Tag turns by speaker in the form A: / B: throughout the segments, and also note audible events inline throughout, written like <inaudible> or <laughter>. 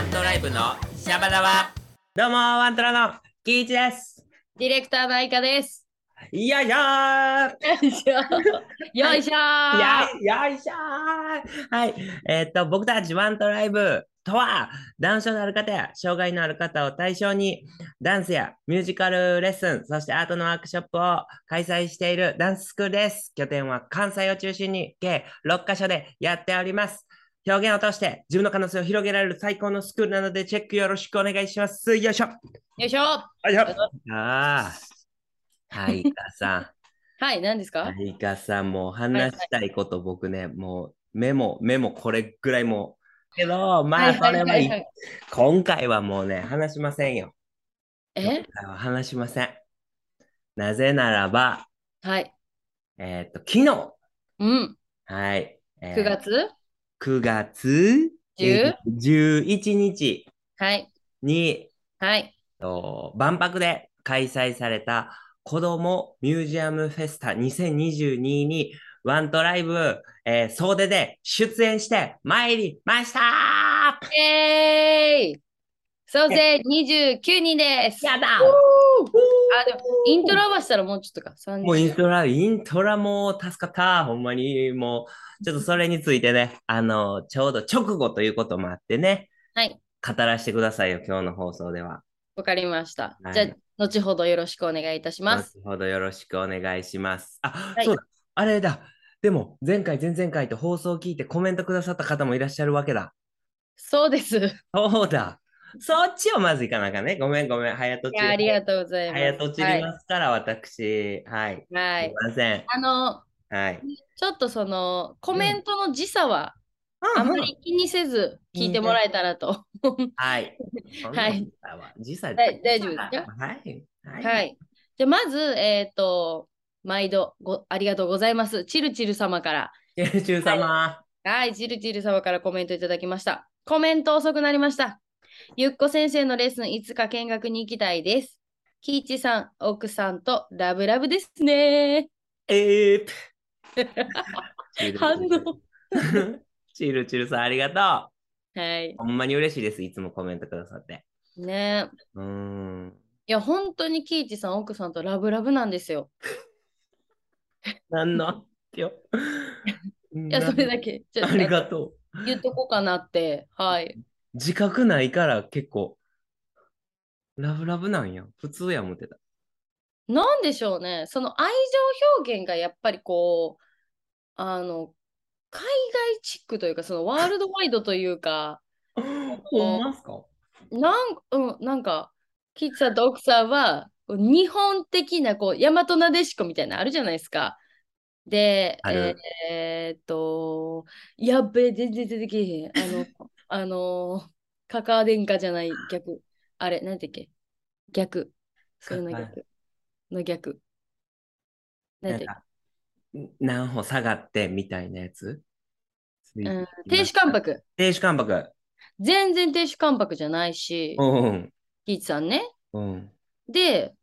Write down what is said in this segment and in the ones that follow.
A: ワントライブのシャバダバどうもワントラのキイチです
B: ディレクターの愛花です。
A: よいしょー
B: よいしょ。よいしょ
A: やよいしょーはい。えーっと、僕たちワントライブとは、男性のある方や障害のある方を対象に、ダンスやミュージカルレッスン、そしてアートのワークショップを開催しているダンススクールです。拠点は関西を中心に計6カ所でやっております。表現を通して自分の可能性を広げられる最高のスクールなので、チェックよろしくお願いします。よいしょ。
B: よいしょ。
A: よいしょ。ああ。はい、かさん。<laughs>
B: はい、何ですか？
A: はい、かさん、もう話したいこと、僕ね、もうメモ、メモこれぐらいもう。けど、まあ、それはいい。今回はもうね、話しませんよ。
B: え？
A: 今回は話しません。なぜならば、
B: はい。
A: えーっと、昨日、
B: うん。
A: はい。えー
B: 9月？
A: 9月
B: 10
A: 11日
B: はい。
A: に、
B: はい。
A: と万博で開催された子どもミュージアムフェスタ2022にワントライブ、えー総出で出演して参りました
B: えーい総勢29人です。
A: やだ
B: あ、でも、イントロ合わせたらもうちょっとか。30
A: もうイントラ、イントラも助かった。ほんまに、もう、ちょっとそれについてね、あの、ちょうど直後ということもあってね、
B: はい。
A: 語らせてくださいよ、今日の放送では。
B: わかりました。
A: はい
B: じゃあ、後ほどよろしくお願いいたします。
A: 後ほどよろしくお願いします。あ、
B: はい
A: そうだ、あれだ。でも、前回、前々回と放送を聞いてコメントくださった方もいらっしゃるわけだ。
B: そうです。い
A: そうだ。そっちをまずいかなあかんね。ごめん、ごめん。早とちり。
B: や、ありがとうございます。
A: 早とちりますから、私。はい。
B: はい。はい
A: すい。ません。
B: あの、
A: はい。
B: ちょっとその、コメントの時差は、あまり気にせず聞いてもらえたらと。
A: はい。<laughs>
B: はい。
A: 時差
B: だ大丈夫ですか？
A: はい。は。
B: はいい。で、まず、えっ、と、毎度ごありがとうございます。チルチル様から。
A: チェルチュー様。
B: はい、チルチル様からコメントいただきました。コメント遅くなりました。ゆっこ先生のレッスンいつか見学に行きたいです。キイチさん、奥さんとラブラブですね。
A: えー。
B: 反応。<laughs>
A: チルチルさん、ありがと
B: はい。
A: う。ほんまに嬉しいです。いつもコメントくださって。
B: ね
A: うーん。
B: いや、本当にキイチさん、奥さんとラブラブなんですよ。<laughs>
A: 何の。<laughs>
B: いや、それだけ。
A: ありがとう。
B: 言っとこうかなって。はい。
A: 自覚ないから結構、ラブラブなんや。普通や思ってた。
B: なんでしょうね。その愛情表現がやっぱりこう、あの、海外チックというか、そのワールドワイドというか、<laughs>
A: ほんまっすか？
B: なん,、うん、なんか、キッズさんと奥さんは、日本的な、こう、大和なでしこみたいなのあるじゃないですか。で、えーっと、やっべ、全然出てけえへん。あの、あの、カカア殿下じゃない逆。あれ、なんてっけ？逆。それの逆。の逆。なんて
A: 何歩下がってみたいなやつ？
B: うん、亭主関。白。
A: 亭主関白。
B: 全然亭主関白じゃないし、
A: うん。
B: キーチさんね。
A: うん。
B: で、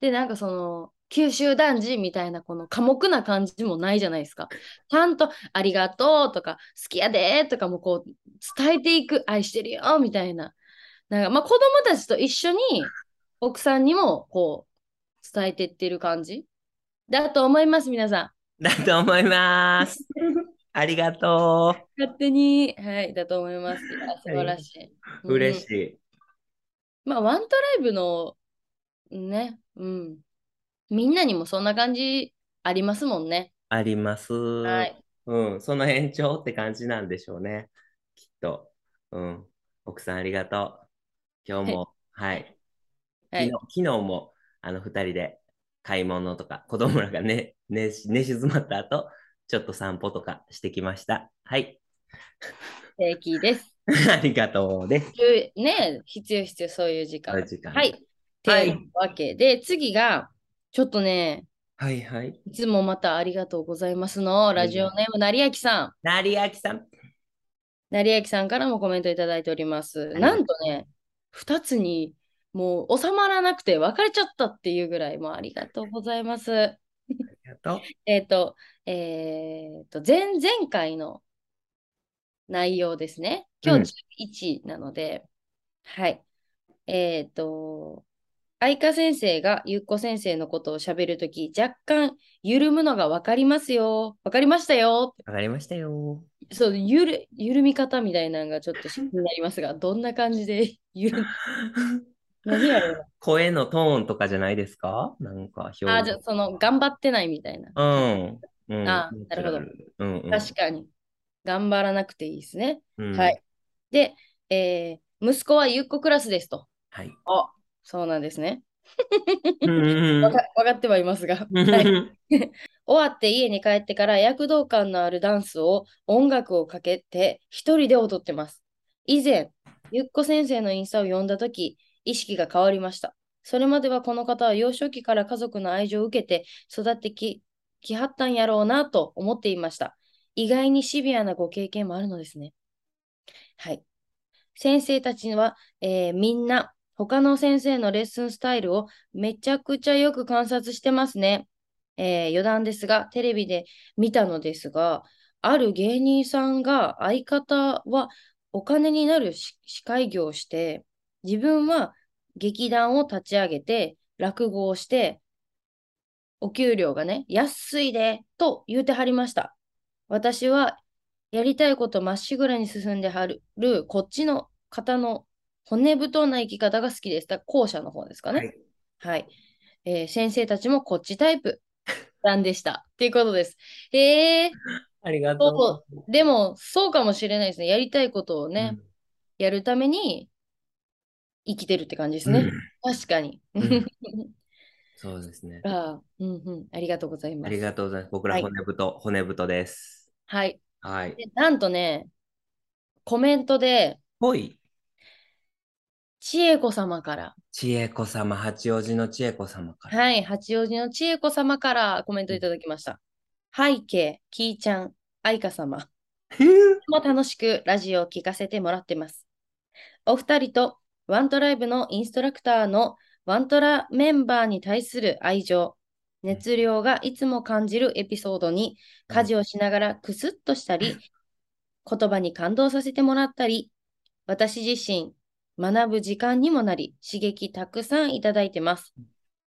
B: で、なんかその、九州男児みたいなこの寡黙な感じもないじゃないですか。ちゃんとありがとうとか、好きやでとかもこう、伝えていく、愛してるよみたいな。なんかまあ子供たちと一緒に奥さんにもこう、伝えてってる感じだと思います、皆さ
A: だと思います。<laughs> ありがと
B: ん。勝手に、はい、だと思います。素晴らしい。
A: う。嬉し
B: い。
A: い。
B: まあ、ワントライブの、ね、うん。みんなにもそんな感じありますもんね。
A: あります。
B: はい。
A: うん。その延長って感じなんでしょうね。きっと。うん。奥さんありがとう。今日も、はい。
B: はい
A: 昨日、昨日も、あの、二人で買い物とか、子供らがね、寝、寝静まった後、ちょっと散歩とかしてきました。はい。
B: 正規です。<laughs>
A: ありがとうです。
B: ね必要必要、そういう時間。
A: お時間
B: はい。って
A: はい
B: いうわけで、次が、ちょっとね、
A: はいはい。
B: いつもまたありがとうございますの、ラジオネーム、成明さん。
A: 成明さん。
B: 成明さんからもコメントいただいております。
A: はい
B: なんとね、2つにもう収まらなくて別れちゃったっていうぐらい、もうありがとうございます。
A: ありがとう。<laughs>
B: えっと、えっと、前々回の内容ですね。
A: うん
B: 今日11なので、はい。えっ、と、愛花先生がゆっこ先生のことを喋るとき、若干緩むのが分かりますよ。分かりましたよ。
A: わかりましたよ。
B: そう、ゆる、緩み方みたいなのがちょっと気になりますが、どんな感じで緩む？<laughs> 何やろう
A: 声のトーンとかじゃないですか？なんか表
B: な。あ、じゃあその、頑張ってないみたいな。
A: うん。うん。
B: あなるほど
A: うんうん。
B: 確かに。頑張らなくていいですね。
A: うん
B: はい。。で、えー息子はゆっこクラスですと。
A: はい。
B: あ、そうなんですね。
A: うんうん
B: わかってはいますが。
A: うん
B: はい、<laughs> 終わって家に帰ってから躍動感のあるダンスを音楽をかけて一人で踊ってます。以前、ゆっこ先生のインスタを読んだとき、意識が変わりました。それまではこの方は幼少期から家族の愛情を受けて育ってききはったんやろうなと思っていました。意外にシビアなご経験もあるのですね。はい。先生たちは、えーみんな他の先生のレッスンスタイルをめちゃくちゃよく観察してますね。えー余談ですが、テレビで見たのですが、ある芸人さんが相方はお金になる司会業をして、自分は劇団を立ち上げて、落語をして、お給料がね、安いで、と言うてはりました。私はやりたいことまっしぐらに進んではる、こっちの方の骨太な生き方が好きです。だから後者の方ですかね。
A: はい
B: はい。えー先生たちもこっちタイプなんでした。っていうことです。へえ
A: ありがとう。
B: でも、そうかもしれないですね。やりたいことをね、
A: うん
B: やるために生きてるって感じですね。確かに。
A: うん <laughs> そうですね。
B: ああ、うんうん。ありがとうございます。
A: ありがとうございます。僕ら
B: はい
A: 骨太、骨太です。
B: はい。
A: はい。
B: でなんとね、コメントで、
A: ほい。
B: 千恵子様から、
A: 千恵子様、八王子の千恵子様から。
B: はい、八王子の千恵子様からコメントいただきました。背景、きーちゃん、愛花様。とても楽しくラジオを聞かせてもらってます。お二人とワントライブのインストラクターのワントラメンバーに対する愛情、熱量がいつも感じるエピソードに家事をしながらクスッとしたり、言葉に感動させてもらったり、私自身学ぶ時間にもなり、刺激たくさんいただいてます。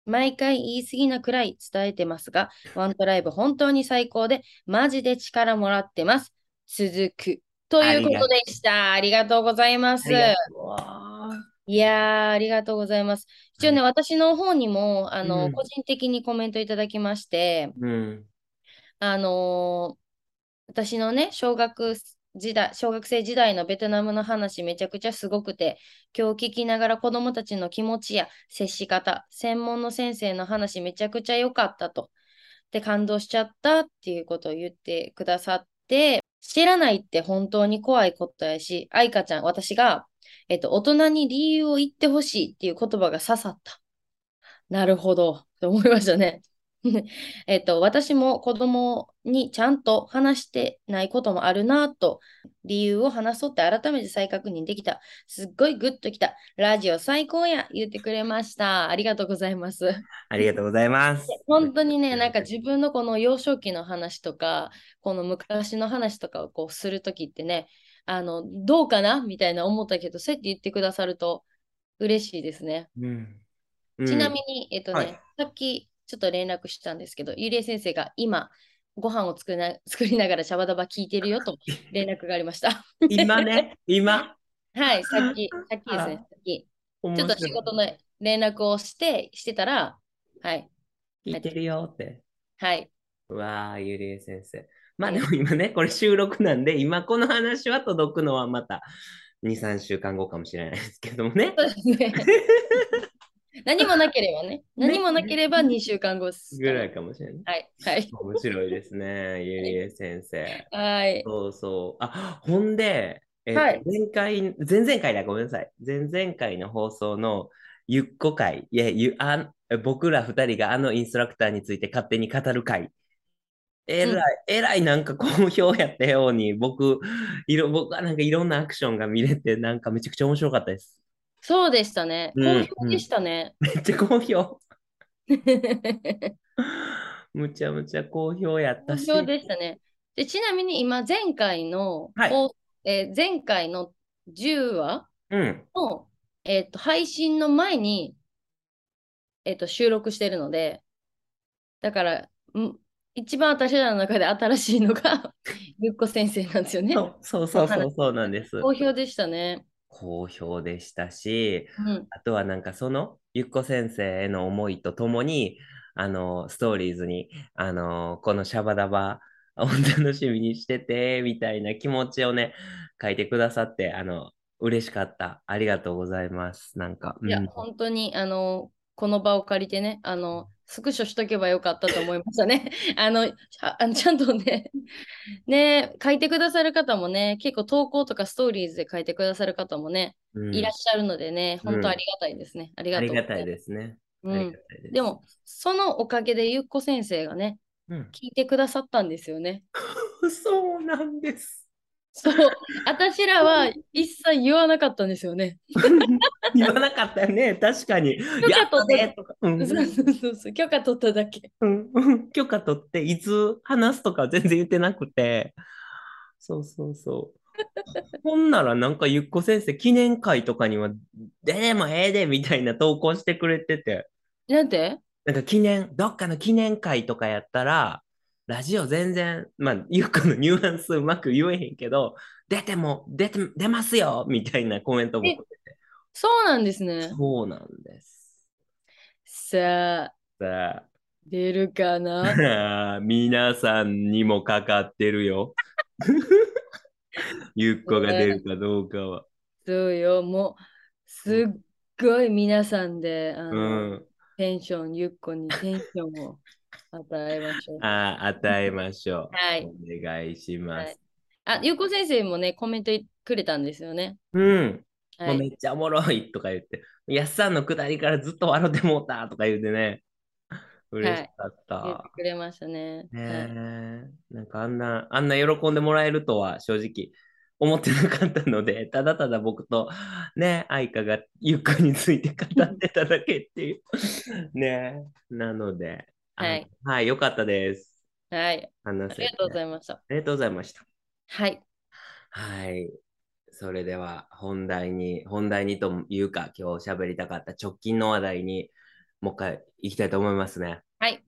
B: 毎回言い過ぎなくらい伝えてますが、ワントライブ本当に最高で、マジで力もらってます。続く。ということでした。ありがとうございます。いやー、ありがとうございます。一応ね、私の方にも、あの、
A: うん
B: 個人的にコメントいただきまして、
A: ーうん。
B: あのー私のね、小学時代、小学生時代のベトナムの話めちゃくちゃすごくて、今日聞きながら子供たちの気持ちや接し方、専門の先生の話めちゃくちゃ良かったと。で、感動しちゃったっていうことを言ってくださって、知らないって本当に怖いことやし、愛花ちゃん、私が、えっと、大人に理由を言ってほしいっていう言葉が刺さった。なるほど、と思いましたね。<laughs> えっと、私も子供にちゃんと話してないこともあるなと、理由を話そうって改めて再確認できた。すっごいグッときた。ラジオ最高や言ってくれました。ありがとうございます。
A: ありがとうございます。<laughs>
B: 本当にね、なんか自分のこの幼少期の話とか、この昔の話とかをこうするときってね、あの、どうかな？みたいな思ったけど、そうやって言ってくださると嬉しいですね。
A: うん。
B: ちなみ
A: に、
B: に、えっとね、
A: はい
B: さっきちょっと連絡したんですけど、ゆりえ先生が今、ご飯を作りな <laughs> 作りながらシャバダバ聞いてるよと連絡がありました。
A: 今ね、今。<laughs>
B: はい、さっき、さっきですね、さっき。ちょっと仕事の連絡をして、してたら、はい、
A: 聞いてるよって。
B: はい、
A: うわー、ゆりえ先生。まあでも今ね、これ収録なんで、今この話は届くのはまた2、3週間後かもしれないですけどもね。
B: そうですね。<laughs> 何もなければね、何もなければ2週間後。
A: ぐらいかもしれない。
B: はい、はい、
A: 面白いですね、ゆりえ先生。
B: はい。
A: そうそう。あ、ほんで、えっと
B: はい
A: 前回、前々回だ、ごめんなさい。前々回の放送のゆっこ会、いや、ゆあ僕ら二人があのインストラクターについて勝手に語る会。えらい、えらいなんか好評やったように、僕、いろ、僕はなんかいろんなアクションが見れて、なんかめちゃくちゃ面白かったです。
B: そうでしたね。
A: うん
B: 好評でしたね。
A: めっちゃ好評。<laughs> むちゃむちゃ好評やったし。
B: 好評でしたね。でちなみに今、前回の
A: はい
B: 放えー前回の10話
A: うん。
B: の、えっと配信の前に、えっと収録してるので、だから、ん一番私らの中で新しいのが <laughs> ゆっこ先生なんですよね。
A: そうそうそうそうそうなんです。
B: 好評でしたね。
A: 好評でしたし、
B: うん。
A: あとはなんかそのゆっこ先生への思いとともに、あの、ストーリーズに、あの、このシャバダバを楽しみにしてて、みたいな気持ちをね、書いてくださって、あの、嬉しかった。ありがとうございます。なんか、
B: いや、
A: うん
B: 本当に、あの、この場を借りてね、あの、スクショしとけばよかったと思いましたね。<laughs> あの、ああのちゃんとね、<laughs> ね、書いてくださる方もね、結構投稿とかストーリーズで書いてくださる方もね、
A: うん
B: いらっしゃるのでね、
A: うん
B: 本当ありがたいですね。ありが
A: ありがたいですね。
B: うん
A: です。
B: でも、そのおかげでゆっこ先生がね、
A: うん、
B: 聞いてくださったんですよね。<laughs>
A: そうなんです。
B: そう、<laughs> 私らは一切言わなかったんですよね。<laughs>
A: 言わなかったよね、確かに。
B: 許可取っ
A: ねとか、うん
B: そうそうそうそう、許可取っただけ。
A: うんうん許可取って、いつ話すとか全然言ってなくて。そうそうそう。ほんならなんかゆっこ先生、記念会とかには、でもええでみたいな投稿してくれてて、
B: なんて？
A: なんか記念、どっかの記念会とかやったら、ラジオ全然、まあ、ゆっこのニュアンスうまく言えへんけど、出ても、出て、出ますよみたいなコメントも
B: えそうなんですね。
A: そうなんです。
B: さあ、
A: さあ、
B: 出るかな？<laughs>
A: 皆さんにもかかってるよ。<laughs> ゆっこが出るかどうかは。
B: そうよ、もう、すっごい皆さんで、あ
A: う
B: の、
A: ん。
B: テンション、ゆっこにテンションを与えましょう。<laughs>
A: あー与えましょう。
B: はい
A: お願いします。
B: はいあ、ゆっこ先生もね、コメントくれたんですよね。
A: うん。もうめ
B: はい。
A: っちゃおもろいとか言って、やっさんのくだりからずっと笑ってもうたとか言ってね。嬉しかった。
B: 言ってくれましたね。
A: ねなんかあんな、あんな喜んでもらえるとは正直思ってなかったので、ただただ僕とね、愛花がゆっくりについて語ってただけっていう。<laughs> ねえ、なので、あ
B: はい。
A: はい、よかったです。
B: はい。
A: 話せて
B: ありがとうございました。
A: ありがとうございました。
B: はい。
A: はい。それでは本題に、本題にというか、今日喋りたかった直近の話題にもう一回行きたいと思いますね。
B: はい。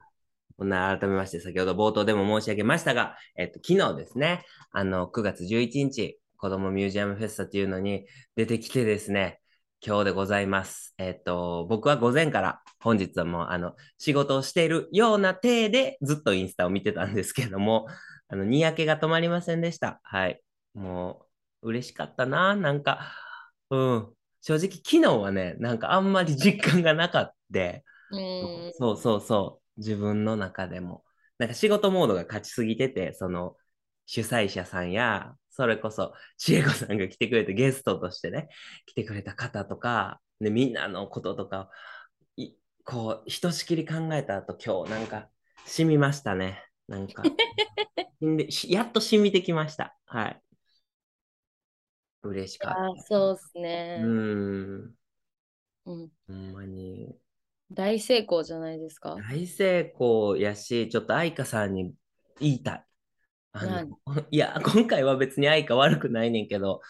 A: こんな改めまして、先ほど冒頭でも申し上げましたが、えっと、昨日ですね、あの、9月11日、子供ミュージアムフェスタっていうのに出てきてですね、今日でございます。えっと、僕は午前から本日はもう、あの、仕事をしているような体でずっとインスタを見てたんですけども、あの、にやけが止まりませんでした。はい。もう、嬉しかったな。なんか、うん。正直、昨日はね、なんかあんまり実感がなかった。そうそうそう。自分の中でも。なんか仕事モードが勝ちすぎてて、その主催者さんや、それこそ千恵子さんが来てくれてゲストとしてね、来てくれた方とか、でみんなのこととか、いこう、ひとしきり考えた後、今日なんか、染みましたね。なんか、<laughs> やっと染みてきました。はい。嬉しか
B: あ
A: っ
B: そうです
A: た。
B: ね
A: う。ーん。
B: うん。
A: ほんまに。
B: 大成功じゃないですか。
A: 大成功やし、ちょっと愛花さんに言いたい。あの
B: 何 <laughs>
A: いや、今回は別に愛花悪くないねんけど、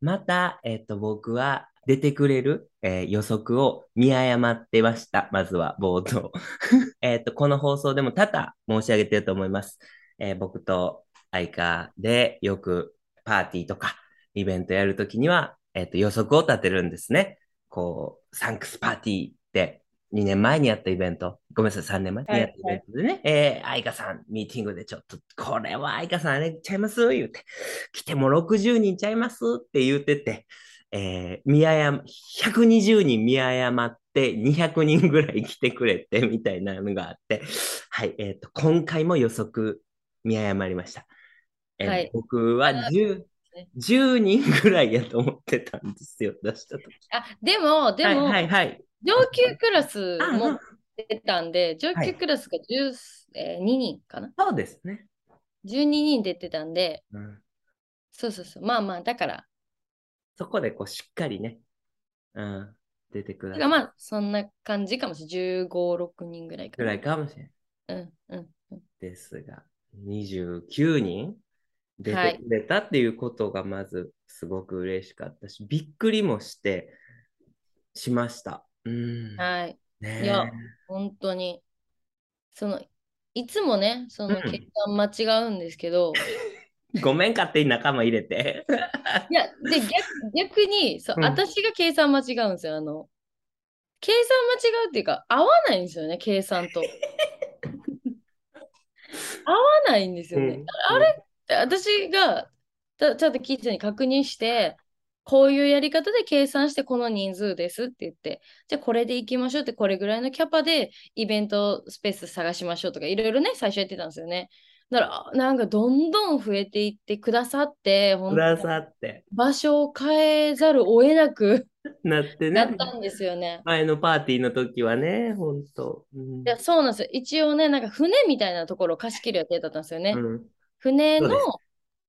A: また、えっと、僕は出てくれる、えー予測を見誤ってました。まずは冒頭。<laughs> えっと、この放送でも多々申し上げてると思います。えー僕と愛花でよくパーティーとかイベントやるときには、えっと、予測を立てるんですね。こう、サンクスパーティーって2年前にやったイベント、ごめんなさい、3年前？にやったイベントでね、えー、愛花さん、ミーティングでちょっと、これは愛花さんあれちゃいます？言うて、来ても60人ちゃいます？って言ってて、えー、見誤、120人見誤って200人ぐらい来てくれてみたいなのがあって、はい、えっ、と、今回も予測見誤りました。えー
B: はい。
A: 僕は10
B: ね、
A: 10人ぐらいやと思ってたんですよ、出したとき。
B: あ、でも、でも、
A: はいはいはい。
B: 上級クラス
A: あ
B: も
A: あ
B: 出たんで、上級クラスが12、えー2人かな？
A: そうですね。
B: ?12 人出てたんで、
A: うん、
B: そうそうそう。まあまあ、だから、
A: そこでこうしっかりね、うん、出てくだ
B: だからまあ、そんな感じかもしれない。15、6人ぐらいかな。
A: ぐらいかもしれない
B: うんうんうん。
A: ですが、29人？出てくれたっていうことがまずすごく嬉しかったし、びっくりもして、しました。うん。
B: はい。
A: ねえ
B: いや、本当に。その、いつもね、その
A: うん
B: 計算間違うんですけど、<laughs>
A: ごめん、勝手に仲間入れて。
B: いや、で、逆逆にそう、
A: うん
B: 私が計算間違うんですよ。あの、計算間違うっていうか、合わないんですよね、計算と。<laughs> 合わないんですよね。あれ私がたちゃんとキッズに確認して、こういうやり方で計算してこの人数ですって言って、じゃあこれで行きましょうって、これぐらいのキャパでイベントスペース探しましょうとか、いろいろね、最初やってたんですよね。だから、あなんかどんどん増えていってくださって、本当
A: くださって。
B: 場所を変えざるを得なく <laughs>
A: なってね。
B: なったんですよね。
A: 前のパーティーの時はね、ほんと。うん
B: いや、そうなんですよ。一応ね、なんか船みたいなところを貸し切る予定だったんですよね。
A: うん
B: 船の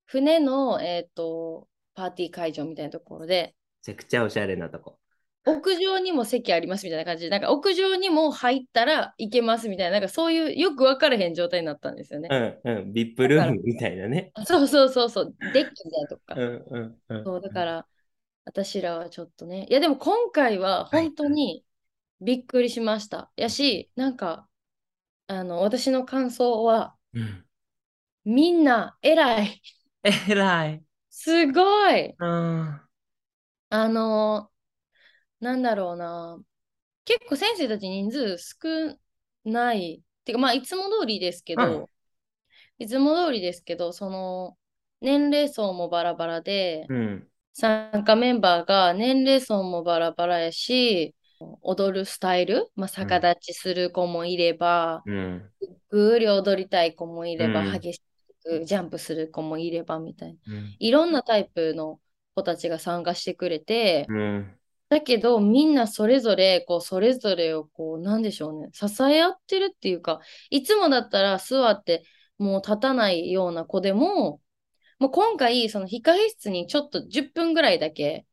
B: 船の、えっ、と、パーティー会場みたいなところで、
A: めちゃくちゃおしゃれなとこ。
B: 屋上にも席ありますみたいな感じで、なんか屋上にも入ったら行けますみたいな、なんかそういうよく分からへん状態になったんですよね。
A: うんうん。ビップルームみたいなね。
B: そうそうそうそう、デッキみたいなとこか。
A: うんうんうん。
B: そう、だから、私らはちょっとね、いやでも今回は本当にびっくりしました。やし、なんか、あの、私の感想は、
A: うん。
B: みんな偉い。
A: えらい。
B: すごい。
A: うん。
B: あの、なんだろうな。結構先生たち人数少ない。てか、まあ、いつも通りですけど、いつも通りですけど、その、年齢層もバラバラで、
A: うん。
B: 参加メンバーが年齢層もバラバラやし、踊るスタイル、まあ、逆立ちする子もいれば、
A: うん。
B: ぐーり踊りたい子もいれば、
A: うん
B: 激しくジャンプする子もいればみたいな。
A: うん。
B: いろんなタイプの子たちが参加してくれて、
A: うん。
B: だけどみんなそれぞれ、こう、それぞれをこう、なんでしょうね、支え合ってるっていうか、いつもだったら座ってもう立たないような子でも、もう今回、その控え室にちょっと10分ぐらいだけ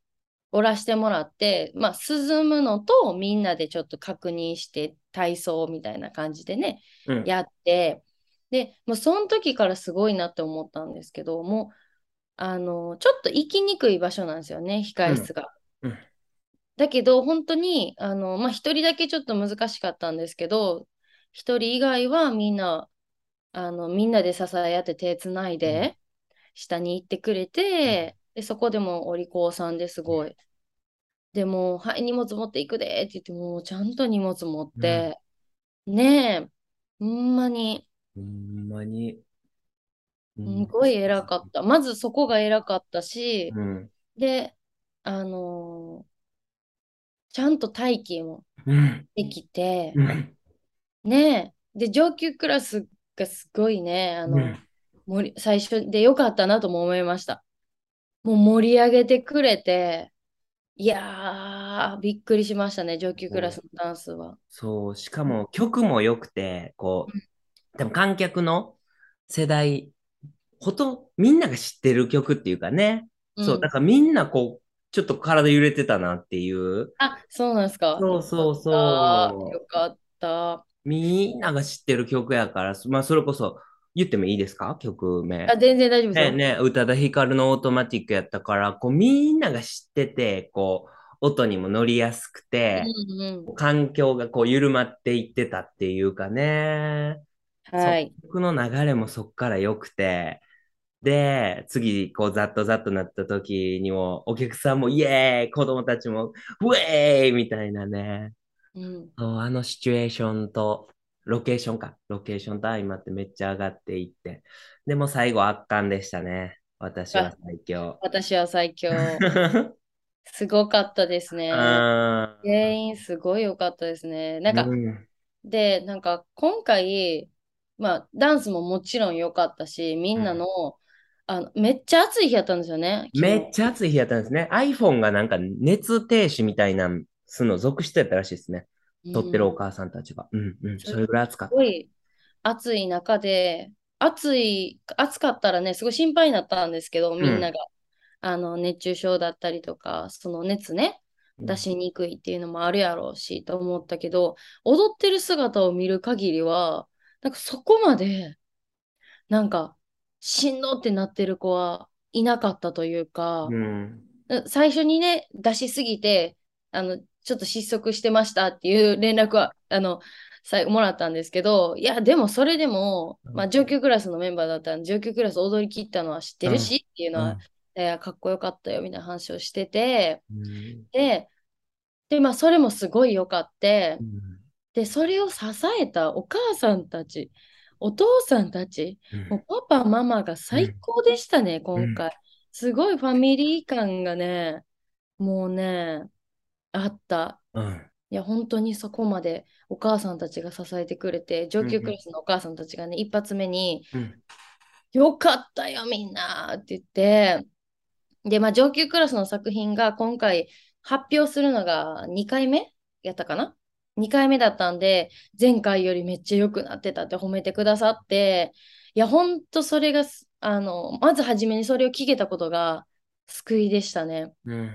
B: おらしてもらって、まあ、進むのとみんなでちょっと確認して体操みたいな感じでね、
A: うん。
B: やって、で、もうその時からすごいなって思ったんですけど、もう、あの、ちょっと行きにくい場所なんですよね、控え室が。
A: うん。うん。
B: だけど、本当に、あの、まあ、一人だけちょっと難しかったんですけど、一人以外はみんな、あの、みんなで支え合って手つないで、下に行ってくれて、で、そこでもお利口さんですごい。でも、はい、荷物持っていくでって言って、もうちゃんと荷物持って、ねえ、ほんまに、
A: ほんまに。
B: すごい偉かった。まずそこが偉かったし、
A: うん。
B: で、あのーちゃんと待機も
A: うん。
B: できて、
A: うん。
B: ねえ、で、上級クラスがすごいね、あの、
A: うん
B: 盛り最初でよかったなとも思いました。もう盛り上げてくれて、いやー、びっくりしましたね、上級クラスのダンスは。
A: そう、しかも曲も良くて、こう、でも観客の世代、ほとみんなが知ってる曲っていうかね、そう、
B: ん
A: だからみんなこう、ちょっと体揺れてたなっていう、
B: あ、そうなんですか。
A: そうそうそう
B: よかった。
A: みんなが知ってる曲やから、まあそれこそ言ってもいいですか？曲名。
B: あ、全然大丈夫です
A: ね、宇多田ヒカルのオートマティックやったから、こうみんなが知ってて、こう、音にも乗りやすくて、
B: うんうん
A: 環境がこう緩まっていってたっていうかね。
B: はい。
A: 曲の流れもそっから良くて、で、次、こう、ざっとざっとなった時にも、お客さんもイエーイ子供たちも、ウェーイみたいなね。
B: うん、
A: そうあのシチュエーションと、ロケーションか。ロケーションと相まってめっちゃ上がっていって。でも最後圧巻でしたね。私は最強。
B: 私は最強。<laughs> すごかったですね。全員すごい良かったですね。なんか、
A: うん
B: で、なんか今回、まあ、ダンスももちろん良かったし、みんなの、あの、めっちゃ暑い日やったんですよね。
A: めっちゃ暑い日やったんですね。iPhone がなんか熱停止みたいな、すの続出やったらしいですね。
B: ゃ
A: 撮ってるお母さんたちが。うんうん。それぐらい暑かった。
B: すごい暑い中で、暑い、暑かったらね、すごい心配になったんですけど、みんなが、あの、熱中症だったりとか、その熱ね、出しにくいっていうのもあるやろうし、と思ったけど、踊ってる姿を見る限りは、なんかそこまで、なんか、しんどってなってる子はいなかったというか、
A: うん。
B: 最初にね、出しすぎて、あの、ちょっと失速してましたっていう連絡は、あの、さもらったんですけど、いや、でもそれでも、まあ、上級クラスのメンバーだったんで、上級クラス踊り切ったのは知ってるし、っていうのは、いや、かっこよかったよ、みたいな話をしてて、
A: うん。
B: で、で、まあ、それもすごい良かって
A: う、ん
B: で、それを支えたお母さんたち、お父さんたち、もうパパ、ママが最高でしたね、今回。すごいファミリー感がね、もうね、あった。
A: うん。
B: いや、本当にそこまでお母さんたちが支えてくれて、上級クラスのお母さんたちがね、一発目に、
A: うん。
B: よかったよ、みんなって言って、で、まあ、上級クラスの作品が今回発表するのが2回目やったかな？?2 回目だったんで、前回よりめっちゃ良くなってたって褒めてくださって、いや、ほんとそれがす、あの、まず初めにそれを聞けたことが救いでしたね。
A: うん。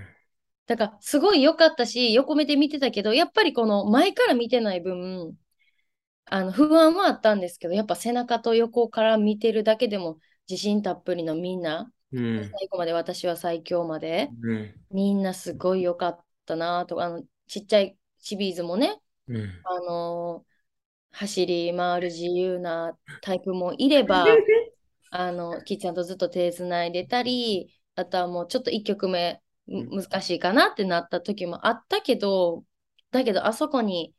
B: だから、すごい良かったし、横目で見てたけど、やっぱりこの前から見てない分、あの不安はあったんですけど、やっぱ背中と横から見てるだけでも自信たっぷりのみんな、
A: うん。
B: 最後まで私は最強まで、
A: うん。
B: みんなすごい良かったなとか、あのちっちゃいチビーズもね、
A: うん。
B: あの走り回る自由なタイプもいれば、<laughs> あのキッちゃんとずっと手つないでたり、あとはもうちょっと1曲目む難しいかなってなった時もあったけど、だけどあそこに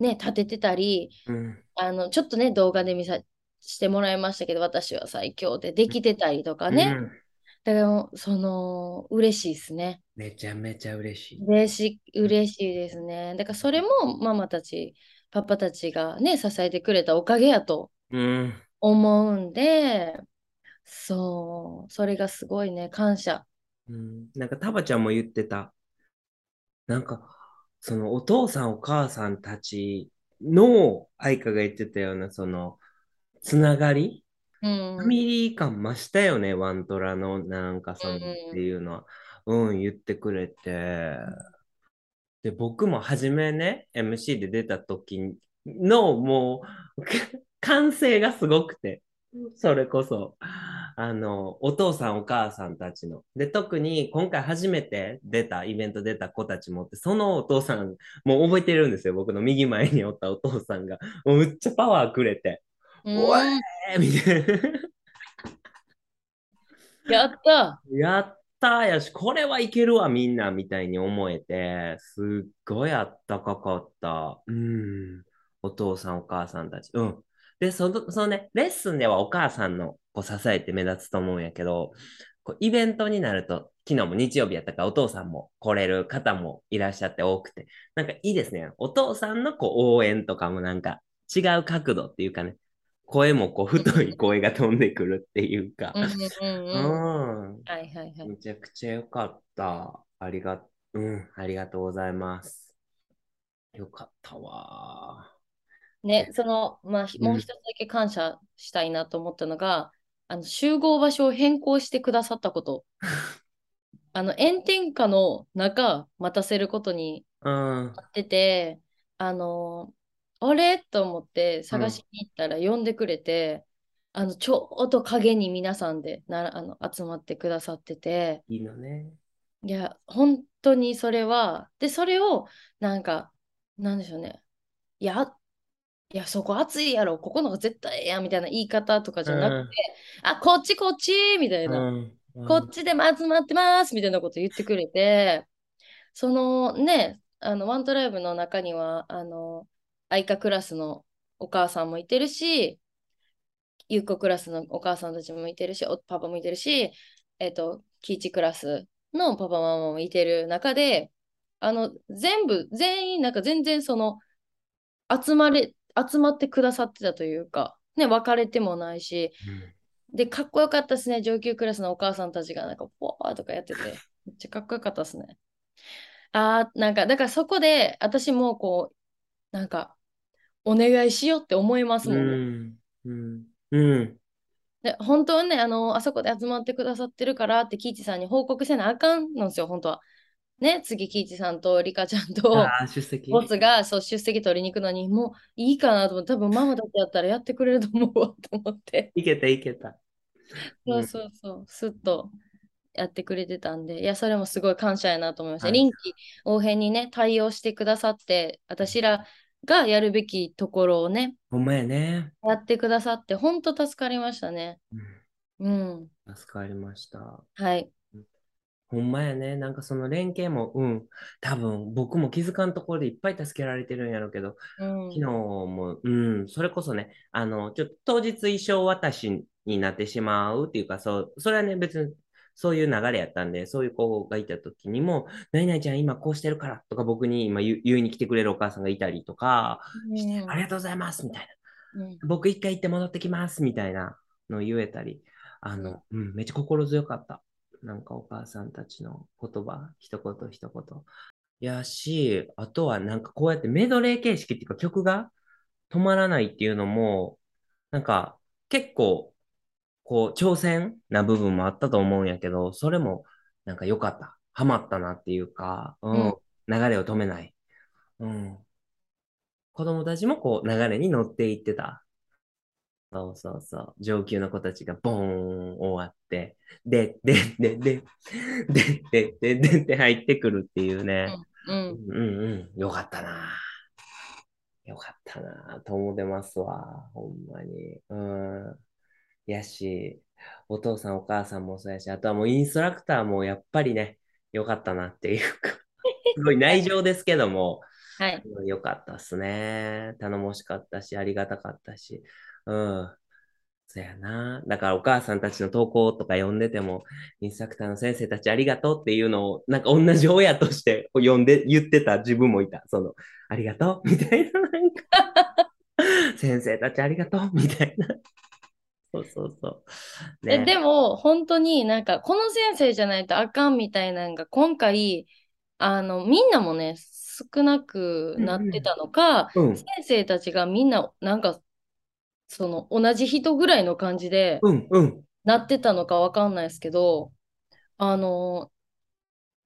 B: ね、立ててたり、
A: うん。
B: あのちょっとね、動画で見さしてもらいましたけど、私は最強でできてたりとかね、
A: うん
B: だからその嬉しいですね。
A: めちゃめちゃ嬉しい。
B: 嬉しい、嬉しいですね。だからそれもママたち、パパたちがね、支えてくれたおかげやと
A: うん。
B: 思うんで、そう、それがすごいね、感謝。
A: うん、なんかタバちゃんも言ってた。なんか、そのお父さんお母さんたちの愛花が言ってたような、その、つながり？
B: うん
A: ファミリー感増したよね、ワントラの、なんかその、
B: うん
A: っていうのは。うん、言ってくれて。で、僕も初めね、MC で出た時の、もう、<laughs> 歓声がすごくて、それこそ、あの、お父さんお母さんたちの。で、特に今回初めて出た、イベント出た子たちもって、そのお父さん、もう覚えてるんですよ、僕の右前におったお父さんが。もうむっちゃパワーくれて、
B: うん
A: おいえーみたいな。<laughs>
B: やった
A: やったーやし、これはいけるわ、みんな、みたいに思えて、すっごいあったかかった。うん。お父さん、お母さんたち。うん。で、その、そのね、レッスンではお母さんのこう支えて目立つと思うんやけど、こうイベントになると、昨日も日曜日やったからお父さんも来れる方もいらっしゃって多くて、なんかいいですね。お父さんのこう応援とかもなんか違う角度っていうかね、声もこう太い声が飛んでくるっていうか、
B: うんうんうん。
A: うん。
B: はいはいはい。
A: めちゃくちゃよかった。ありが、うん、ありがとうございます。よかったわ。
B: ね、その、まあ、ひもう一つだけ感謝したいなと思ったのが、あの集合場所を変更してくださったこと。<laughs> あの炎天下の中待たせることに
A: うん。
B: なってて、あの、あれ？と思って探しに行ったら呼んでくれて、あのちょうど影に皆さんでなあの集まってくださってて、
A: いいのね。
B: いや、本当にそれは、で、それを、なんか、なんでしょうね。いや、いや、そこ暑いやろ、ここの方が絶対ええやんみたいな言い方とかじゃなくて、あ、こっちこっちみたいな、
A: うん。
B: こっちでも集まってますみたいなこと言ってくれて、そのね、あの、ワントライブの中には、あの、愛花クラスのお母さんもいてるし、ゆっこクラスのお母さんたちもいてるし、おパパもいてるし、えっと、キイチクラスのパパママもいてる中で、あの、全部、全員、なんか全然その、集まれ、集まってくださってたというか、ね、別れてもないし、で、かっこよかったですね、上級クラスのお母さんたちが、なんか、ポーとかやってて、<laughs> めっちゃかっこよかったですね。あー、なんか、だからそこで、私もこう、なんか、お願いしようって思います
A: う
B: もんね。
A: ん。うん。うん。
B: で、本当はね、あの、あそこで集まってくださってるからって、キイチさんに報告せなあかんのですよ、本当は。ね、次、キイチさんとリカちゃんと。ボスがそう出席取りに行くのに、もういいかなと思って、多分ママだけやったらやってくれると思うわと思って。
A: いけた、いけた。
B: そうそうそう、すっとやってくれてたんで、いや、それもすごい感謝やなと思いました。
A: はい
B: 臨機応変にね、対応してくださって、私らがやるべきところをね、
A: ほんまやね。
B: やってくださって、本当助かりましたね。うん。
A: うん、助かりました。
B: はい。
A: ほんまやね。なんかその連携も、うん、多分僕も気づかんところでいっぱい助けられてるんやろうけど、
B: うん
A: 昨日も、うん、それこそね、あの、ちょっと当日衣装渡しになってしまうっていうか、そう、それはね、別にそういう流れやったんで、そういう子がいた時にも、何々ちゃん今こうしてるからとか僕に今言いに来てくれるお母さんがいたりとか、ありがとうございますみたいな。
B: うん
A: 僕一回行って戻ってきますみたいなのを言えたり、あの、うん、めっちゃ心強かった。なんかお母さんたちの言葉、一言一言。やし、あとはなんかこうやってメドレー形式っていうか曲が止まらないっていうのも、なんか結構こう挑戦な部分もあったと思うんやけど、それもなんか良かった。ハマったなっていうか、うん、
B: うん
A: 流れを止めない。うん。子供たちもこう流れに乗っていってた。そうそうそう。上級の子たちがボーン終わって、で、で、で、で、で、で、で、で、で入ってくるっていうね。
B: う
A: うんんうんうん。よかったな。よかったな。と思ってますわ。ほんまに。うん。やし、お父さんお母さんもそうやし、あとはもうインストラクターもやっぱりね、よかったなっていうか、<laughs> すごい内情ですけども、
B: はい。
A: うんよかったっすね。頼もしかったし、ありがたかったし。うん。そやな。だからお母さんたちの投稿とか読んでても、インストラクターの先生たちありがとうっていうのを、なんか同じ親として読んで、言ってた自分もいた。その、ありがとうみたいな、なんか、<laughs> 先生たちありがとうみたいな。そうそうそう。
B: え
A: ね。
B: でも、本当になんか、この先生じゃないとあかんみたいなのが、今回、あの、みんなもね、少なくなってたのか、
A: うん、
B: 先生たちがみんな、なんか、その、同じ人ぐらいの感じで
A: うん、うん。
B: なってたのかわかんないですけど、あの、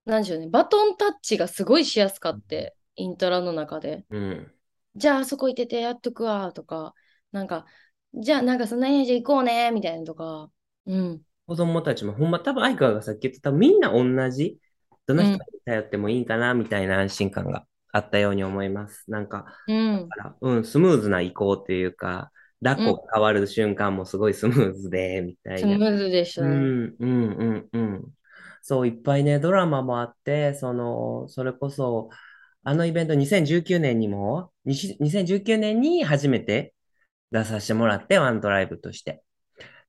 B: なんでしょうね、バトンタッチがすごいしやすかって、イントラの中で。
A: うん。
B: じゃあ、あそこ行っててやっとくわ、とか、なんか、じゃあ、なんか、そんなにじゃあ行こうね、みたいなとか、うん。
A: 子供たちもほんま、多分相川がさっき言ってた、みんな同じ、どの人に頼ってもいいかな、みたいな安心感があったように思います。なんか、
B: うん。
A: うん、スムーズな移行っていうか、抱っこが変わる瞬間もすごいスムーズで、みたいな。
B: スムーズでしたね。
A: うん、うん、うん、うん。そう、いっぱいね、ドラマもあって、その、それこそ、あのイベント2019年にも、にし2019年に初めて出させてもらって、ワントライブとして。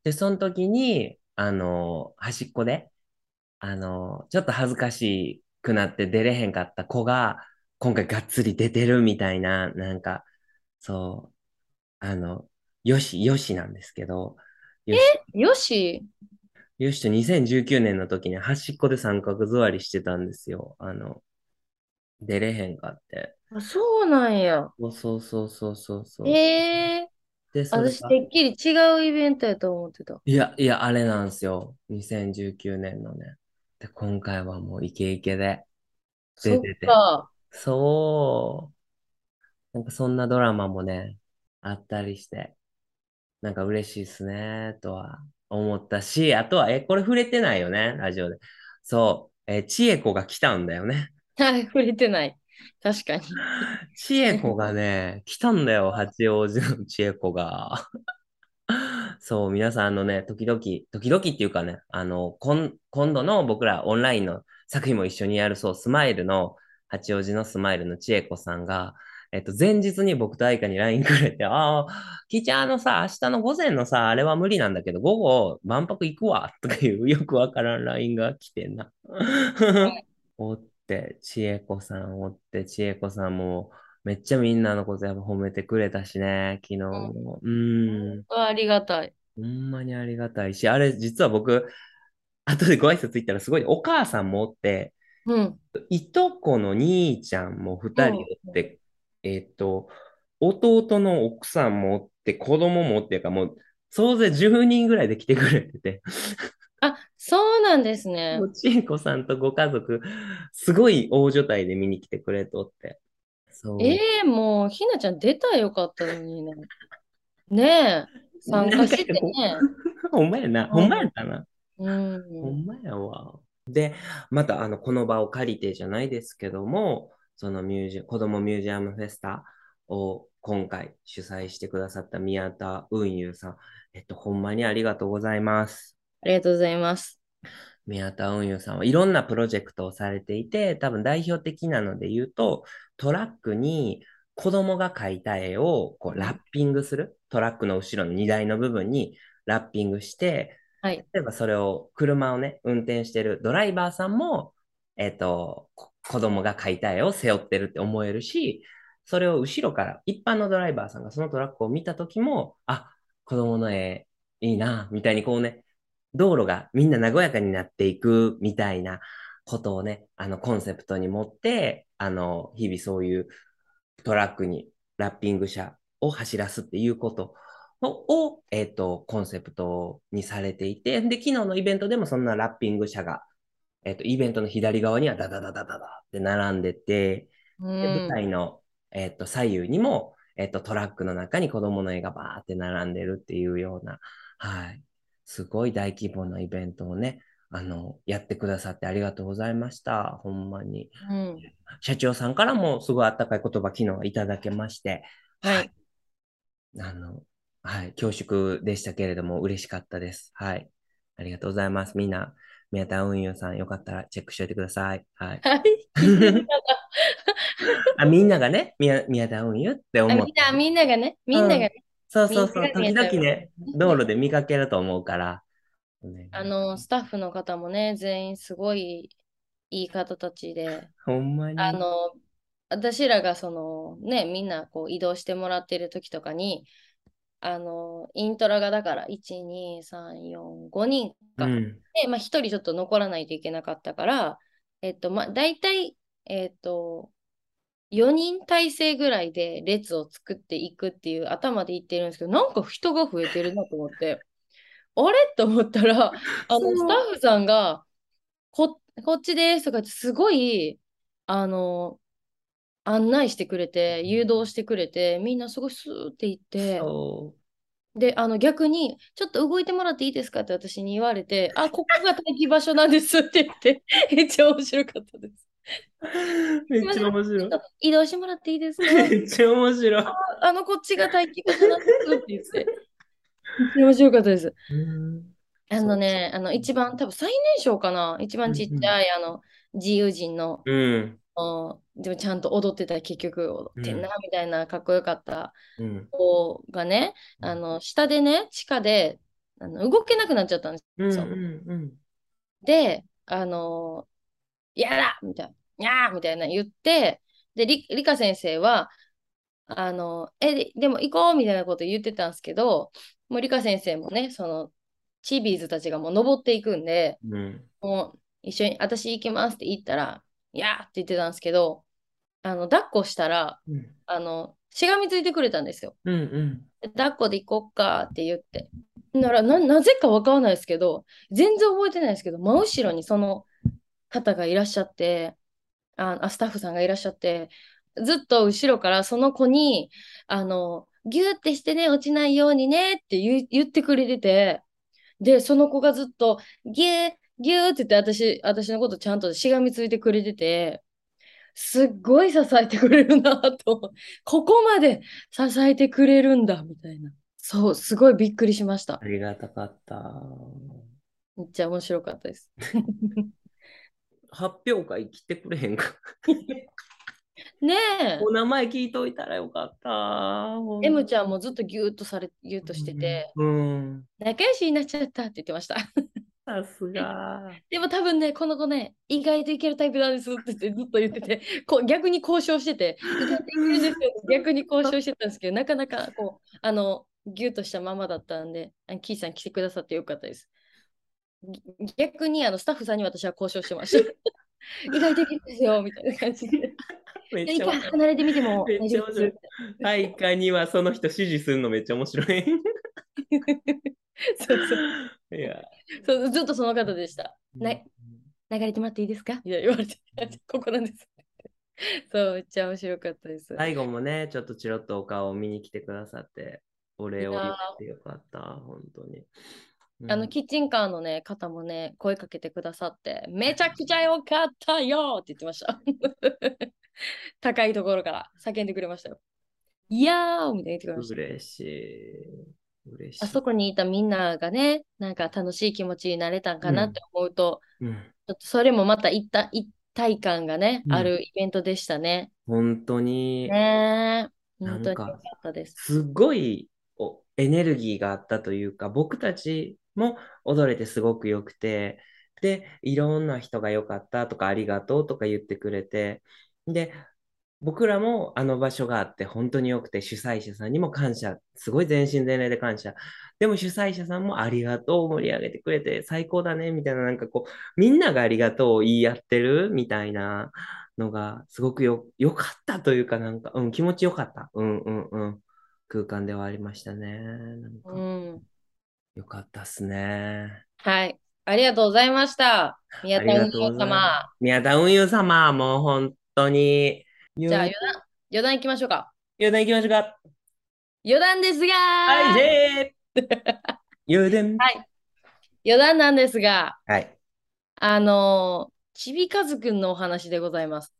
A: で、その時に、あの、端っこで、あの、ちょっと恥ずかしくなって出れへんかった子が、今回がっつり出てるみたいな、なんか、そう、あの、よし、よしなんですけど、よし、
B: よし、
A: よしと2019年の時に端っこで三角座りしてたんですよ。あの、出れへんかって。
B: あそうなんや。
A: そうそうそうそうそうそう。
B: ええ
A: で、それ
B: 私、
A: が
B: てっきり違うイベントやと思ってた。
A: いや、いや、あれなんですよ。2019年のね。で、今回はもうイケイケで
B: そっ
A: 出てて。
B: か。
A: そう。なんかそんなドラマもね、あったりして、なんか嬉しいっすね、とは思ったし、あとは、え、これ触れてないよね、ラジオで。そう、え、千恵子が来たんだよね。<laughs>
B: はい、触れてない。確かに。
A: 千恵子がね、来たんだよ、<laughs> 八王子の千恵子が。<laughs> そう、皆さん、あのね、時々、時々っていうかね、あの、今今度の僕らオンラインの作品も一緒にやる、そう、スマイルの、八王子のスマイルの千恵子さんが、えっと、前日に僕と愛花に LINE くれて、ああ、きーちゃん、あのさ、明日の午前のさ、あれは無理なんだけど、午後、万博行くわ、とかいう、よくわからん LINE が来てんな。<laughs> おって、千恵子さんおって、千恵子さんも、めっちゃみんなのことやっぱ褒めてくれたしね、昨日も。うん。
B: ありがたい。
A: ほんまにありがたいし、あれ、実は僕、後でご挨拶行ったらすごい、お母さんもおって、
B: うん。
A: いとこの兄ちゃんも二人おって、えっと、弟の奥さんもおって、子供もおっていうか、もう、総勢10人ぐらいで来てくれてて、
B: あ、そうなんですね
A: も。う千恵子さんとご家族、すごい大所帯で見に来てくれとって。そう。
B: ええもう、ひなちゃん出たらよかったのにね。<laughs> ねえ、参加しててね。<laughs>
A: ほんまやな。ほんまやったな。
B: うん。
A: ほんまやわ。で、また、あの、この場を借りてじゃないですけども、そのミュージ、子供ミュージアムフェスタを今回主催してくださった宮田運輸さん。えっと、ほんまにありがとうございます。
B: ありがとうございます。
A: 宮田運輸さんはいろんなプロジェクトをされていて、多分代表的なので言うと、トラックに子供が描いた絵をこうラッピングする。トラックの後ろの荷台の部分にラッピングして、
B: はい。
A: 例えばそれを車をね、運転してるドライバーさんも、えっ、と、こ子供が描いた絵を背負ってるって思えるし、それを後ろから一般のドライバーさんがそのトラックを見たときも、あ、子供の絵いいな、みたいにこうね、道路がみんな和やかになっていくみたいなことをね、あのコンセプトに持って、あの、日々そういうトラックにラッピング車を走らすっていうことを、をえっ、と、コンセプトにされていて、で、昨日のイベントでもそんなラッピング車が、えっ、と、イベントの左側にはダダダダダダって並んでて、
B: う
A: で舞
B: ん。
A: 台の、えっと、左右にも、えっと、トラックの中に子供の絵がバーって並んでるっていうような、はい。すごい大規模なイベントをね、あの、やってくださってありがとうございました。ほんまに。
B: うん。
A: 社長さんからもすごいあったかい言葉昨日はいただけまして、
B: はい。
A: あの、はい、恐縮でしたけれども嬉しかったです。はい。ありがとうございます。みんな、宮田運輸さんよかったらチェックしておいてください。はい。<laughs> あ、みんながね、宮、宮田運輸って思って。
B: あみんな、みんながね、みんながね、
A: そうそうそう。時々ね、道路で見かけると思うから。
B: あの、スタッフの方もね、全員すごいいい方たちで、
A: ほんまに？
B: あの、私らがそのね、みんなこう移動してもらってる時とかに、あの、イントラがだから、1、2、3、4、5人か。
A: うん。
B: で、まあ、1人ちょっと残らないといけなかったから、えっと、まあ、大体、えっと、4人体制ぐらいで列を作っていくっていう頭で言ってるんですけど、なんか人が増えてるなと思って、あれ？と思ったら、<laughs> あの、スタッフさんが、こ、こっちですとかってすごい、あの、案内してくれて、誘導してくれて、みんなすごいスーって行って、
A: そ
B: で、あの逆に、ちょっと動いてもらっていいですかって私に言われて、あ、ここが待機場所なんですって言って、めっちゃ面白かったです。
A: う。<laughs> めっちゃ面白い
B: 移動してもらっていいですか？<laughs>
A: めっちゃ面白い。
B: あの、こっちが待機場所なんですって言って。面白かったです。
A: うん
B: あのね、あの、一番、多分最年少かな？一番ちっちゃい、あの、自由人の、
A: うん。
B: あでもちゃんと踊ってた、結局踊ってんな、みたいな、かっこよかった
A: うん。
B: 子がね、あの、下でね、地下で、あの動けなくなっちゃったんです
A: うん。
B: そう
A: うん。
B: で、あのーやだみたいな、やーみたいな言って、で、り、りか先生は、あのえ、で、でも行こうみたいなこと言ってたんですけど、もうりか先生もね、その、チビーズたちがもう登っていくんで、
A: うん。
B: もう一緒に、私行きますって言ったら、やーって言ってたんですけど、あの、抱っこしたら、
A: うん。
B: あの、しがみついてくれたんですよ。
A: うん。うん。
B: で抱っこで行こっかって言って。ならな、なぜかわからないですけど、全然覚えてないですけど、真後ろにその方がいらっしゃって、あ、あスタッフさんがいらっしゃって、ずっと後ろからその子に、あの、ギューってしてね、落ちないようにねって言ってくれてて、で、その子がずっと、ギュー、ギューって言って私、私のことちゃんとしがみついてくれてて、すっごい支えてくれるなと、ここまで支えてくれるんだ、みたいな。そう、すごいびっくりしました
A: あ。りがたかった。
B: めっちゃ面白かったです。
A: 発表会来てくれへんか。<laughs>
B: ねえ、
A: お名前聞いといたらよかった。
B: M ちゃんもずっとギューッとされ、ギューッとしてて、
A: うん。
B: 仲良しになっちゃったって言ってました。
A: さすが。<laughs>
B: でも多分ね、この子ね、意外といけるタイプなんですってずっと言ってて、こう逆に交渉してて、意外といけるんですよって <laughs> 逆に交渉してたんですけど、なかなかこう、あの、ギュッとしたままだったんで、あキーさん来てくださってよかったです。ぎ逆にあのスタッフさんに私は交渉してました。<laughs> 意外といけるんですよ、みたいな感じで。離れてみても大丈夫です。
A: にはその人指示するのめっちゃ面白い。<laughs>
B: そうそう
A: いや。
B: そうずっとその方でした。な
A: うん
B: 流れてもらっていいですか？みたいな言われて、ここなんです。<laughs> そう、めっちゃ面白かったです。
A: 最後もね、ちょっとチロッとお顔を見に来てくださって、お礼を言ってよかった、本当に。
B: あのキッチンカーのね方もね声かけてくださってめちゃくちゃ良かったよって言ってました。<laughs> 高いところから叫んでくれましたよ。いやーみたいな言ってくれました。
A: 嬉しい。嬉しい。
B: あそこにいたみんながねなんか楽しい気持ちになれたんかなって思うと、
A: うん、
B: ちょっとそれもまた一体一体感がね、
A: うん。
B: あるイベントでしたね。
A: 本当に、
B: ねえ。
A: なんか
B: 本当に良かったです。
A: すごいおエネルギーがあったというか、僕たちも踊れてすごく良くて、で、いろんな人が良かったとか、ありがとうとか言ってくれて、で、僕らもあの場所があって本当に良くて、主催者さんにも感謝、すごい全身全霊で感謝。でも主催者さんもありがとう、盛り上げてくれて最高だね、みたいな、なんかこう、みんながありがとうを言い合ってるみたいなのが、すごくよ、良かったというか、なんか、うん、気持ちよかった。うんうんうん。空間ではありましたね。なん
B: う、ん
A: よかったっすね。
B: はいありがとうございました宮田運輸
A: がとうございま
B: 様
A: す。宮田運輸様、もう本当に。
B: じゃあ余談余談いきましょうか
A: 余談行きましょうか。
B: 余談ですが
A: はい、<laughs> 余談。
B: はい余談なんですが
A: はい。
B: あのー、ちびかずくんのお話でございます。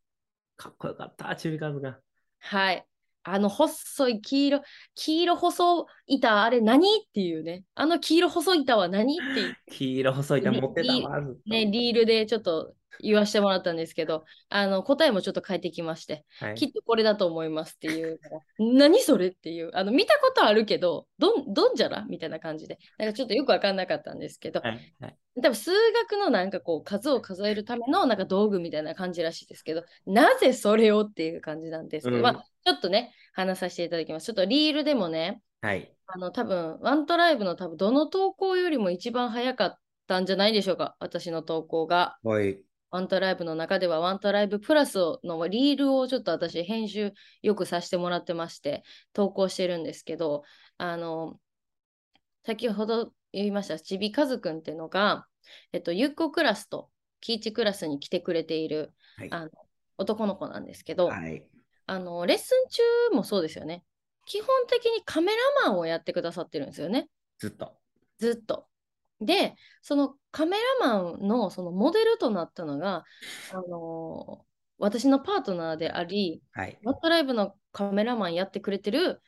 A: かっこよかった、ちびかずが。
B: はい。あの細い黄色、黄色細い板、あれ何？っていうね。あの黄色細い板は何？っていう <gasps>
A: 黄色細い板持ってたわ。
B: ね、リールでちょっと言わせてもらったんですけど、あの答えもちょっと変えてきまして、
A: はい
B: きっとこれだと思いますっていう何それっていう、あの見たことあるけど、どんどんじゃらみたいな感じで、なんかちょっとよくわかんなかったんですけど、
A: はいはい
B: 多分数学のなんかこう数を数えるためのなんか道具みたいな感じらしいですけど、なぜそれをっていう感じなんですけど、
A: うん
B: まあちょっとね、話させていただきます。ちょっとリールでもね、
A: はい。
B: あの多分ワントライブの多分どの投稿よりも一番早かったんじゃないでしょうか、私の投稿が。
A: はい。
B: ワントライブの中ではワントライブプラスのリールをちょっと私編集よくさせてもらってまして投稿してるんですけどあの先ほど言いましたちびかずくんっていうのが、えっと、ゆっこクラスとキイチクラスに来てくれている
A: はい。
B: あの男の子なんですけど、
A: はい。
B: あのレッスン中もそうですよね基本的にカメラマンをやってくださってるんですよね
A: ずっと。
B: ずっと。で、そのカメラマンのそのモデルとなったのが、あのー私のパートナーであり、
A: はい。
B: ワットライブのカメラマンやってくれてる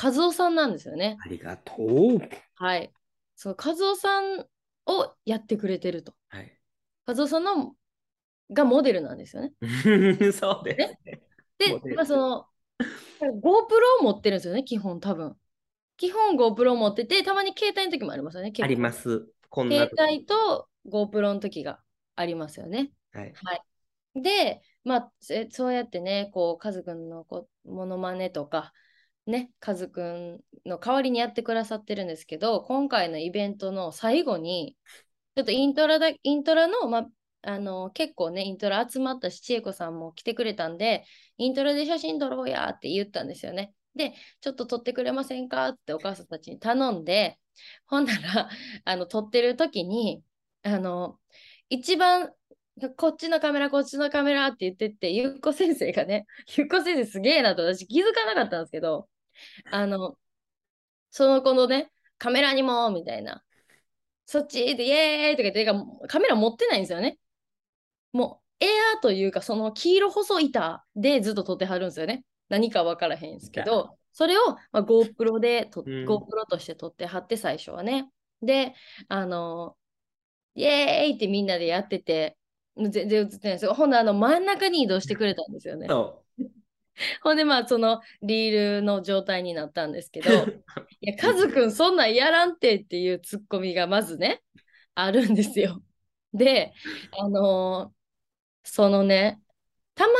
B: 和夫さんなんですよね。
A: ありがとう。
B: はい。そう、和夫さんをやってくれてると。
A: はい。
B: 和夫さんのがモデルなんですよね。<laughs>
A: そうですね。
B: でまあ、その GoPro を持ってるんですよね、基本多分。基本 GoPro を持ってて、たまに携帯の時もありますよね。
A: あります。こんな
B: 携。帯と GoPro の時がありますよね。
A: はい。
B: で、まあ、せそうやってね、こう、カズくんのこうモノマネとか、ね、カズくんの代わりにやってくださってるんですけど、今回のイベントの最後に、ちょっとイントラだ、イントラの、まあ、あの、結構ね、イントラ集まったし、千恵子さんも来てくれたんで、イントラで写真撮ろうやって言ったんですよね。で、ちょっと撮ってくれませんか？ってお母さんたちに頼んで、ほんなら、<laughs> あの、撮ってる時に、あの、一番、こっちのカメラ、こっちのカメラって言ってって、ゆっこ先生がね、<laughs> ゆっこ先生すげえなと私気づかなかったんですけど、あの、その子のね、カメラにも、みたいな、そっちでイエーイとか言って、てかカメラ持ってないんですよね。もう、エアーというか、その黄色細い板でずっと撮ってはるんですよね。何か分からへんですけど、それを、まあ、GoPro でと、
A: うん
B: GoPro として撮ってはって、最初はね。で、あの、イエーイってみんなでやってて、全然映ってないんですよ。ほんで、あの、真ん中に移動してくれたんですよね。
A: そ <laughs>
B: ほんで、まあ、そのリールの状態になったんですけど、<laughs> いや、カズくん、そんなんやらんてっていうツッコミがまずね、あるんですよ。で、あのーそのね、たま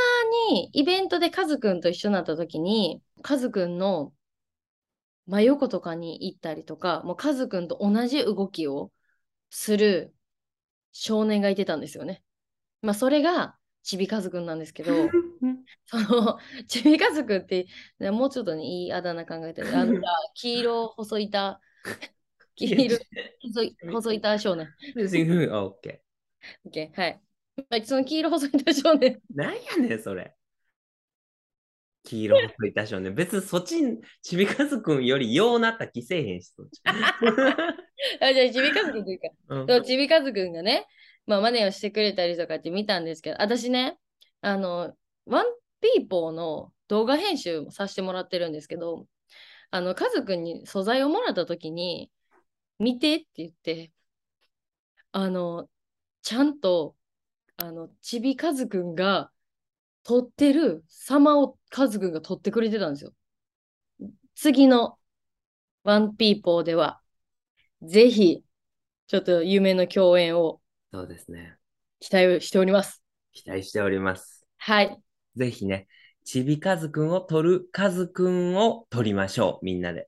B: にイベントでカズくんと一緒になった時に、カズくんの真横とかに行ったりとか、もうカズくんと同じ動きをする少年がいてたんですよね。まあ、それがちびカズくんなんですけど、<laughs> その、ちびかずくんって、ねもうちょっとね、いいあだ名考えてる。あの、じゃあ黄色細いた、黄色細い細いた少年。<laughs>
A: う。オッケ
B: OK、はい。はいその黄色細いた少年。
A: ー。なんやねん、それ。黄色細いたしょね。別にそっち、ちびかずくんよりようなった気せえへんし、そっち。<laughs>
B: あじゃあ、ちびかずくんというか。<laughs>
A: うん
B: そうちびかずくんがね、まあ、マネをしてくれたりとかって見たんですけど、私ね、あの、ワンピーポーの動画編集もさせてもらってるんですけど、あの、かずくんに素材をもらったときに、見てって言って、あの、ちゃんと、あの、ちびかずくんが撮ってる様をかずくんが撮ってくれてたんですよ。次のワンピーポーでは、ぜひ、ちょっと夢の共演を
A: そうですね。
B: 期待をしております。
A: 期待しております。
B: はい。
A: ぜひね、ちびかずくんを取るかずくんを取りましょう、みんなで。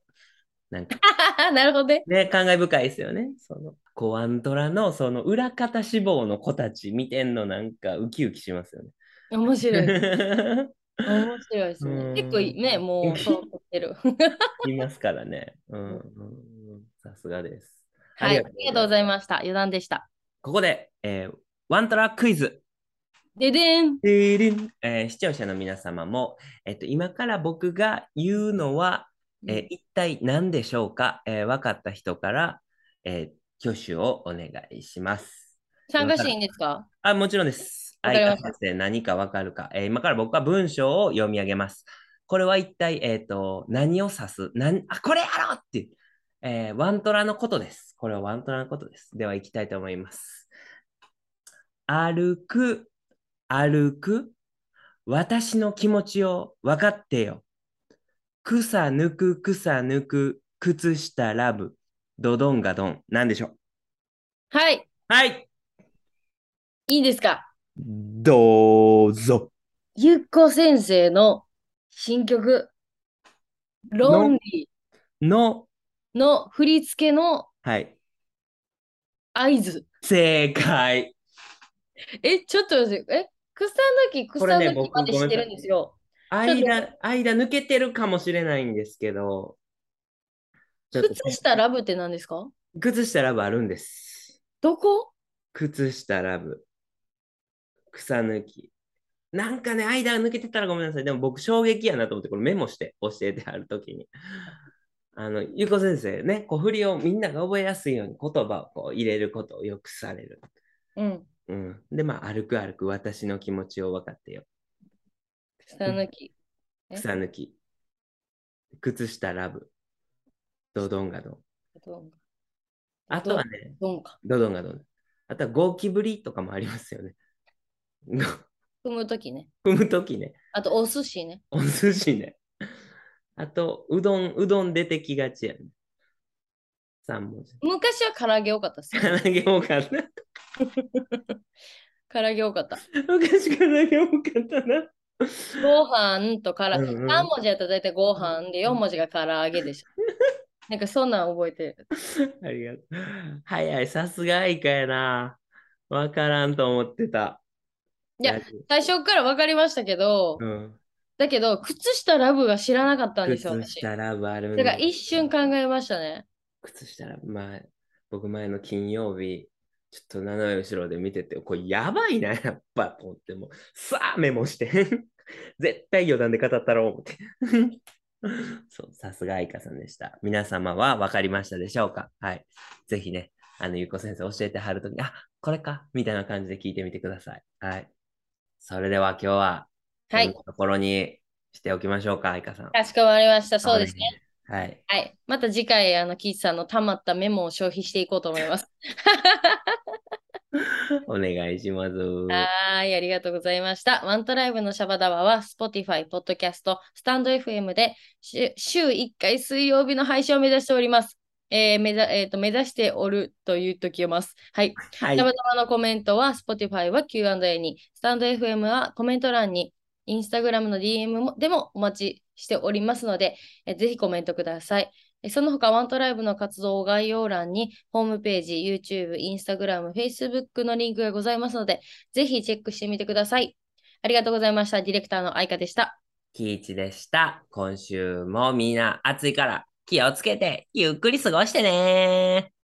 A: なんか <laughs> <laughs>
B: なるほどね。
A: ね、感慨深いですよね。その、コアントラのその裏方志望の子たち見てんのなんかウキウキしますよね。
B: 面白い。<laughs> 面白いです
A: うん
B: ね。結構ね、もう、そう撮ってる。
A: いますからね。うん、さすがです。
B: はい。ありがとうござい
A: す。
B: ました。余談でした。
A: ここで、えーワントラクイズ。
B: ででん。
A: でーりんえー視聴者の皆様も、えっと、今から僕が言うのは、えー一体何でしょうか、えー分かった人から、えー挙手をお願いします。
B: 参加していいんですか？
A: あ、もちろんです。相田先生、何か分かるか、えー今から僕は文章を読み上げます。これは一体、えっ、と、何を指す？なんあ、これやろうってえーワントラのことです。これはワントラのことです。では、行きたいと思います。歩く、歩く、私の気持ちを分かってよ。草抜く、草抜く、靴下ラブ、ドドンガドン。なんでしょう？
B: はい。
A: はい、
B: いいですか？
A: どうぞ。
B: ゆっこ先生の新曲、ロンリ
A: の、
B: ーの振り付けの
A: はい、
B: 合図。
A: 正解。
B: え、ちょっと待って、え、草抜き、草抜きまでしてるんですよ。
A: 間、間抜けてるかもしれないんですけど、
B: 靴下ラブって何ですか？
A: 靴下ラブあるんです。
B: どこ？
A: 靴下ラブ。草抜き。なんかね、間抜けてたらごめんなさい。でも僕衝撃やなと思って、これメモして教えてあるときに。<laughs> あの、ゆうこ先生ね、こう振りをみんなが覚えやすいように言葉をこう入れることをよくされる。
B: うん。
A: うん。で、まあ、歩く歩く私の気持ちを分かってよ。
B: 草抜き。え？
A: 草抜き。靴下ラブ。ドドンガドン。あとはね。ドドンガドン。あとはゴキブリとかもありますよね。
B: 踏むときね。
A: 踏むときね。
B: あと、お寿司ね。
A: お寿司ね。あと、うどん、うどん出てきがちやね。3文字。
B: 昔は唐揚げ多かったっすよ。
A: 唐揚げ多かった。<laughs>
B: 唐揚げ多かった。
A: 昔唐揚げ多かったな。<laughs>
B: ご飯とから、
A: うんうん
B: 3文字やったら大体ご飯で4文字が唐揚げでしょ。<laughs> なんかそんなん覚えてる。
A: ありがとう。早い、さすがイカやな。わからんと思ってた。
B: いや、最初から分かりましたけど、
A: うん。
B: だけど、靴下ラブが知らなかったんですよ、私。
A: 靴下ラブあるん
B: だから一瞬考えましたね。
A: 靴下ラブ、まあ、僕前の金曜日、ちょっと斜め後ろで見てて、これやばいな、やっぱと思って、もう、さあメモして。<laughs> 絶対余談で語ったろう思って。<laughs> そう、さすが愛花さんでした。皆様は分かりましたでしょうか？はい。ぜひね、あの、ゆうこ先生教えてはるときに、あ、これかみたいな感じで聞いてみてください。はい。それでは今日は、
B: はい
A: ところにしておきましょうか、愛花さん。
B: かしこまりました。そうですね。
A: はい。
B: はい。また次回、あの、キーチさんの溜まったメモを消費していこうと思います。<laughs>
A: お願いします。
B: はーい、ありがとうございました。ワントライブのシャバダバは Spotify、Podcast、スタンド FM で週週1回水曜日の配信を目指しております。えー目ざえーと目指しておると言っときます。はい。
A: はい
B: シャバダバのコメントは Spotify は Q&A に、スタンド FM はコメント欄に、Instagram の DM もでもお待ちしておりますので、えぜひコメントください。その他、ワントライブの活動を概要欄に、ホームページ、YouTube、Instagram、Facebook のリンクがございますので、ぜひチェックしてみてください。ありがとうございました。ディレクターの愛花でした。
A: キイチでした。今週もみんな暑いから気をつけてゆっくり過ごしてね